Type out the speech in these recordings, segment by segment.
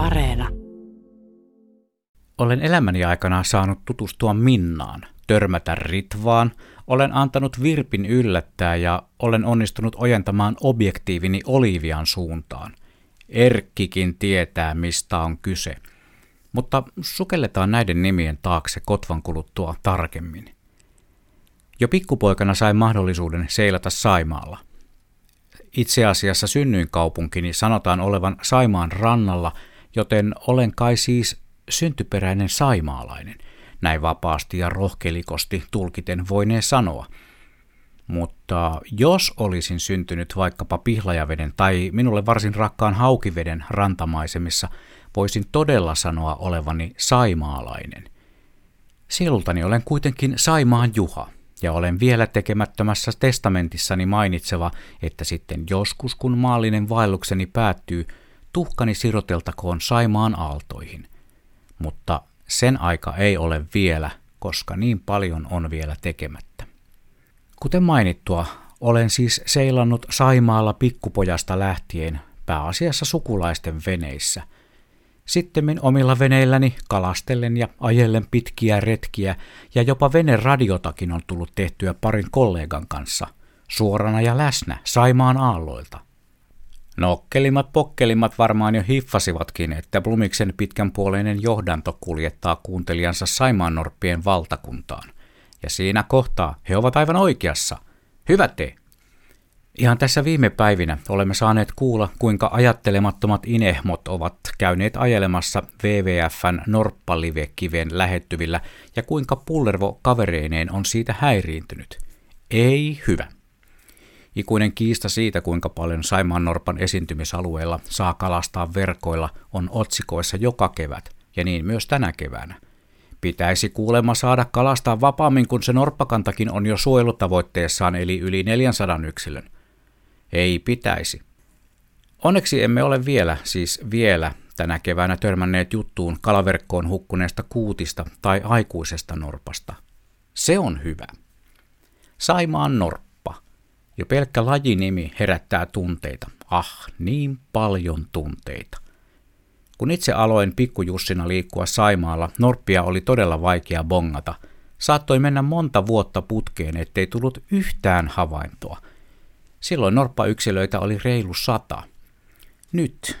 Areena. Olen elämäni aikana saanut tutustua Minnaan, törmätä Ritvaan, olen antanut Virpin yllättää ja olen onnistunut ojentamaan objektiivini Olivian suuntaan. Erkkikin tietää, mistä on kyse. Mutta sukelletaan näiden nimien taakse kotvan kuluttua tarkemmin. Jo pikkupoikana sain mahdollisuuden seilata Saimaalla. Itse asiassa synnyin kaupunkini sanotaan olevan Saimaan rannalla, joten olen kai siis syntyperäinen saimaalainen, näin vapaasti ja rohkelikosti tulkiten voineen sanoa. Mutta jos olisin syntynyt vaikkapa Pihlajaveden tai minulle varsin rakkaan Haukiveden rantamaisemissa, voisin todella sanoa olevani saimaalainen. Sielultani olen kuitenkin Saimaan Juha, ja olen vielä tekemättömässä testamentissani mainitseva, että sitten joskus kun maallinen vaellukseni päättyy, tuhkani siroteltakoon Saimaan aaltoihin. Mutta sen aika ei ole vielä, koska niin paljon on vielä tekemättä. Kuten mainittua, olen siis seilannut Saimaalla pikkupojasta lähtien pääasiassa sukulaisten veneissä. Sittemmin omilla veneilläni kalastellen ja ajellen pitkiä retkiä ja jopa veneradiotakin on tullut tehtyä parin kollegan kanssa, suorana ja läsnä Saimaan aalloilta – Nokkelimmat pokkelimmat varmaan jo hiffasivatkin, että Blumiksen pitkänpuoleinen johdanto kuljettaa kuuntelijansa Saimaannorppien valtakuntaan. Ja siinä kohtaa he ovat aivan oikeassa. Hyvä te! Ihan tässä viime päivinä olemme saaneet kuulla, kuinka ajattelemattomat inehmot ovat käyneet ajelemassa WWFn Norppalive-kiven lähettyvillä ja kuinka Pullervo kavereineen on siitä häiriintynyt. Ei hyvä. Ikuinen kiista siitä, kuinka paljon Saimaan Norpan esiintymisalueella saa kalastaa verkoilla, on otsikoissa joka kevät, ja niin myös tänä keväänä. Pitäisi kuulemma saada kalastaa vapaammin, kun se norppakantakin on jo suojelutavoitteessaan, eli yli 400 yksilön. Ei pitäisi. Onneksi emme ole vielä, siis vielä, tänä keväänä törmänneet juttuun kalaverkkoon hukkuneesta kuutista tai aikuisesta norpasta. Se on hyvä. Saimaan norppa. Jo pelkkä lajinimi herättää tunteita. Ah, niin paljon tunteita. Kun itse aloin pikkujussina liikkua Saimaalla, norppia oli todella vaikea bongata. Saattoi mennä monta vuotta putkeen, ettei tullut yhtään havaintoa. Silloin norppayksilöitä oli reilu sata. Nyt,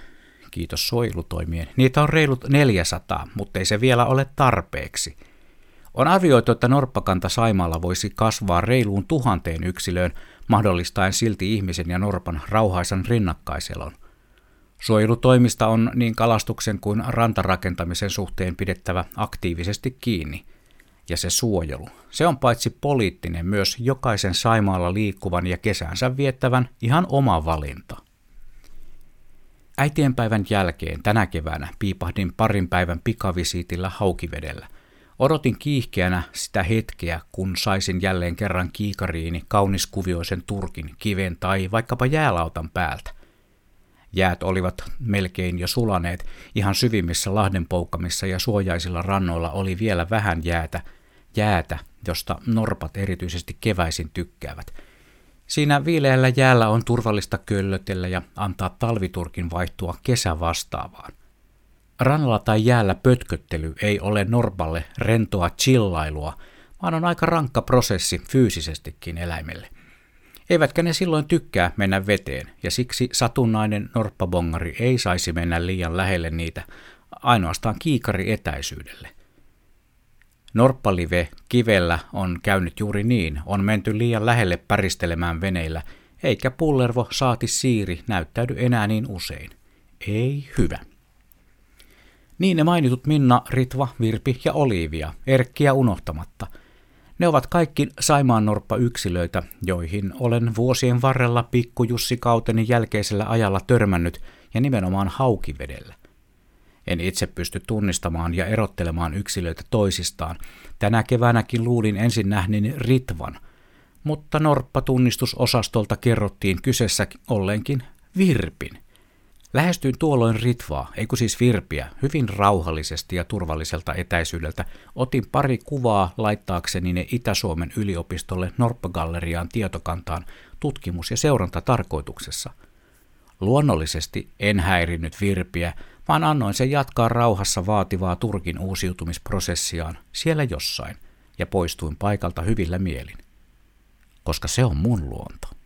kiitos suojelutoimien, niitä on reilut 400, mutta ei se vielä ole tarpeeksi – on arvioitu, että norppakanta Saimaalla voisi kasvaa reiluun tuhanteen yksilöön, mahdollistaen silti ihmisen ja norpan rauhaisan rinnakkaiselon. Suojelutoimista on niin kalastuksen kuin rantarakentamisen suhteen pidettävä aktiivisesti kiinni. Ja se suojelu, se on paitsi poliittinen myös jokaisen Saimaalla liikkuvan ja kesänsä viettävän ihan oma valinta. Äitienpäivän jälkeen tänä keväänä piipahdin parin päivän pikavisiitillä Haukivedellä – Odotin kiihkeänä sitä hetkeä, kun saisin jälleen kerran kiikariini kauniskuvioisen turkin, kiven tai vaikkapa jäälautan päältä. Jäät olivat melkein jo sulaneet, ihan syvimmissä lahdenpoukkamissa ja suojaisilla rannoilla oli vielä vähän jäätä, jäätä, josta norpat erityisesti keväisin tykkäävät. Siinä viileällä jäällä on turvallista köllötellä ja antaa talviturkin vaihtua kesä vastaavaan. Rannalla tai jäällä pötköttely ei ole norpalle rentoa chillailua, vaan on aika rankka prosessi fyysisestikin eläimelle. Eivätkä ne silloin tykkää mennä veteen, ja siksi satunnainen norppabongari ei saisi mennä liian lähelle niitä, ainoastaan kiikari etäisyydelle. Norppalive kivellä on käynyt juuri niin, on menty liian lähelle päristelemään veneillä, eikä pullervo saati siiri näyttäydy enää niin usein. Ei hyvä. Niin ne mainitut Minna, Ritva, Virpi ja Olivia, Erkkiä unohtamatta. Ne ovat kaikki Saimaan norppa-yksilöitä, joihin olen vuosien varrella pikkujussi-kauteni jälkeisellä ajalla törmännyt ja nimenomaan haukivedellä. En itse pysty tunnistamaan ja erottelemaan yksilöitä toisistaan. Tänä keväänäkin luulin ensin nähneeni Ritvan, mutta norppatunnistusosastolta kerrottiin kyseessä olleenkin Virpin – Lähestyin tuolloin Ritvaa, eikö siis Virpiä, hyvin rauhallisesti ja turvalliselta etäisyydeltä. Otin pari kuvaa laittaakseni ne Itä-Suomen yliopistolle Norppagalleriaan tietokantaan tutkimus- ja seurantatarkoituksessa. Luonnollisesti en häirinyt Virpiä, vaan annoin sen jatkaa rauhassa vaativaa Turkin uusiutumisprosessiaan siellä jossain ja poistuin paikalta hyvillä mielin. Koska se on mun luonto.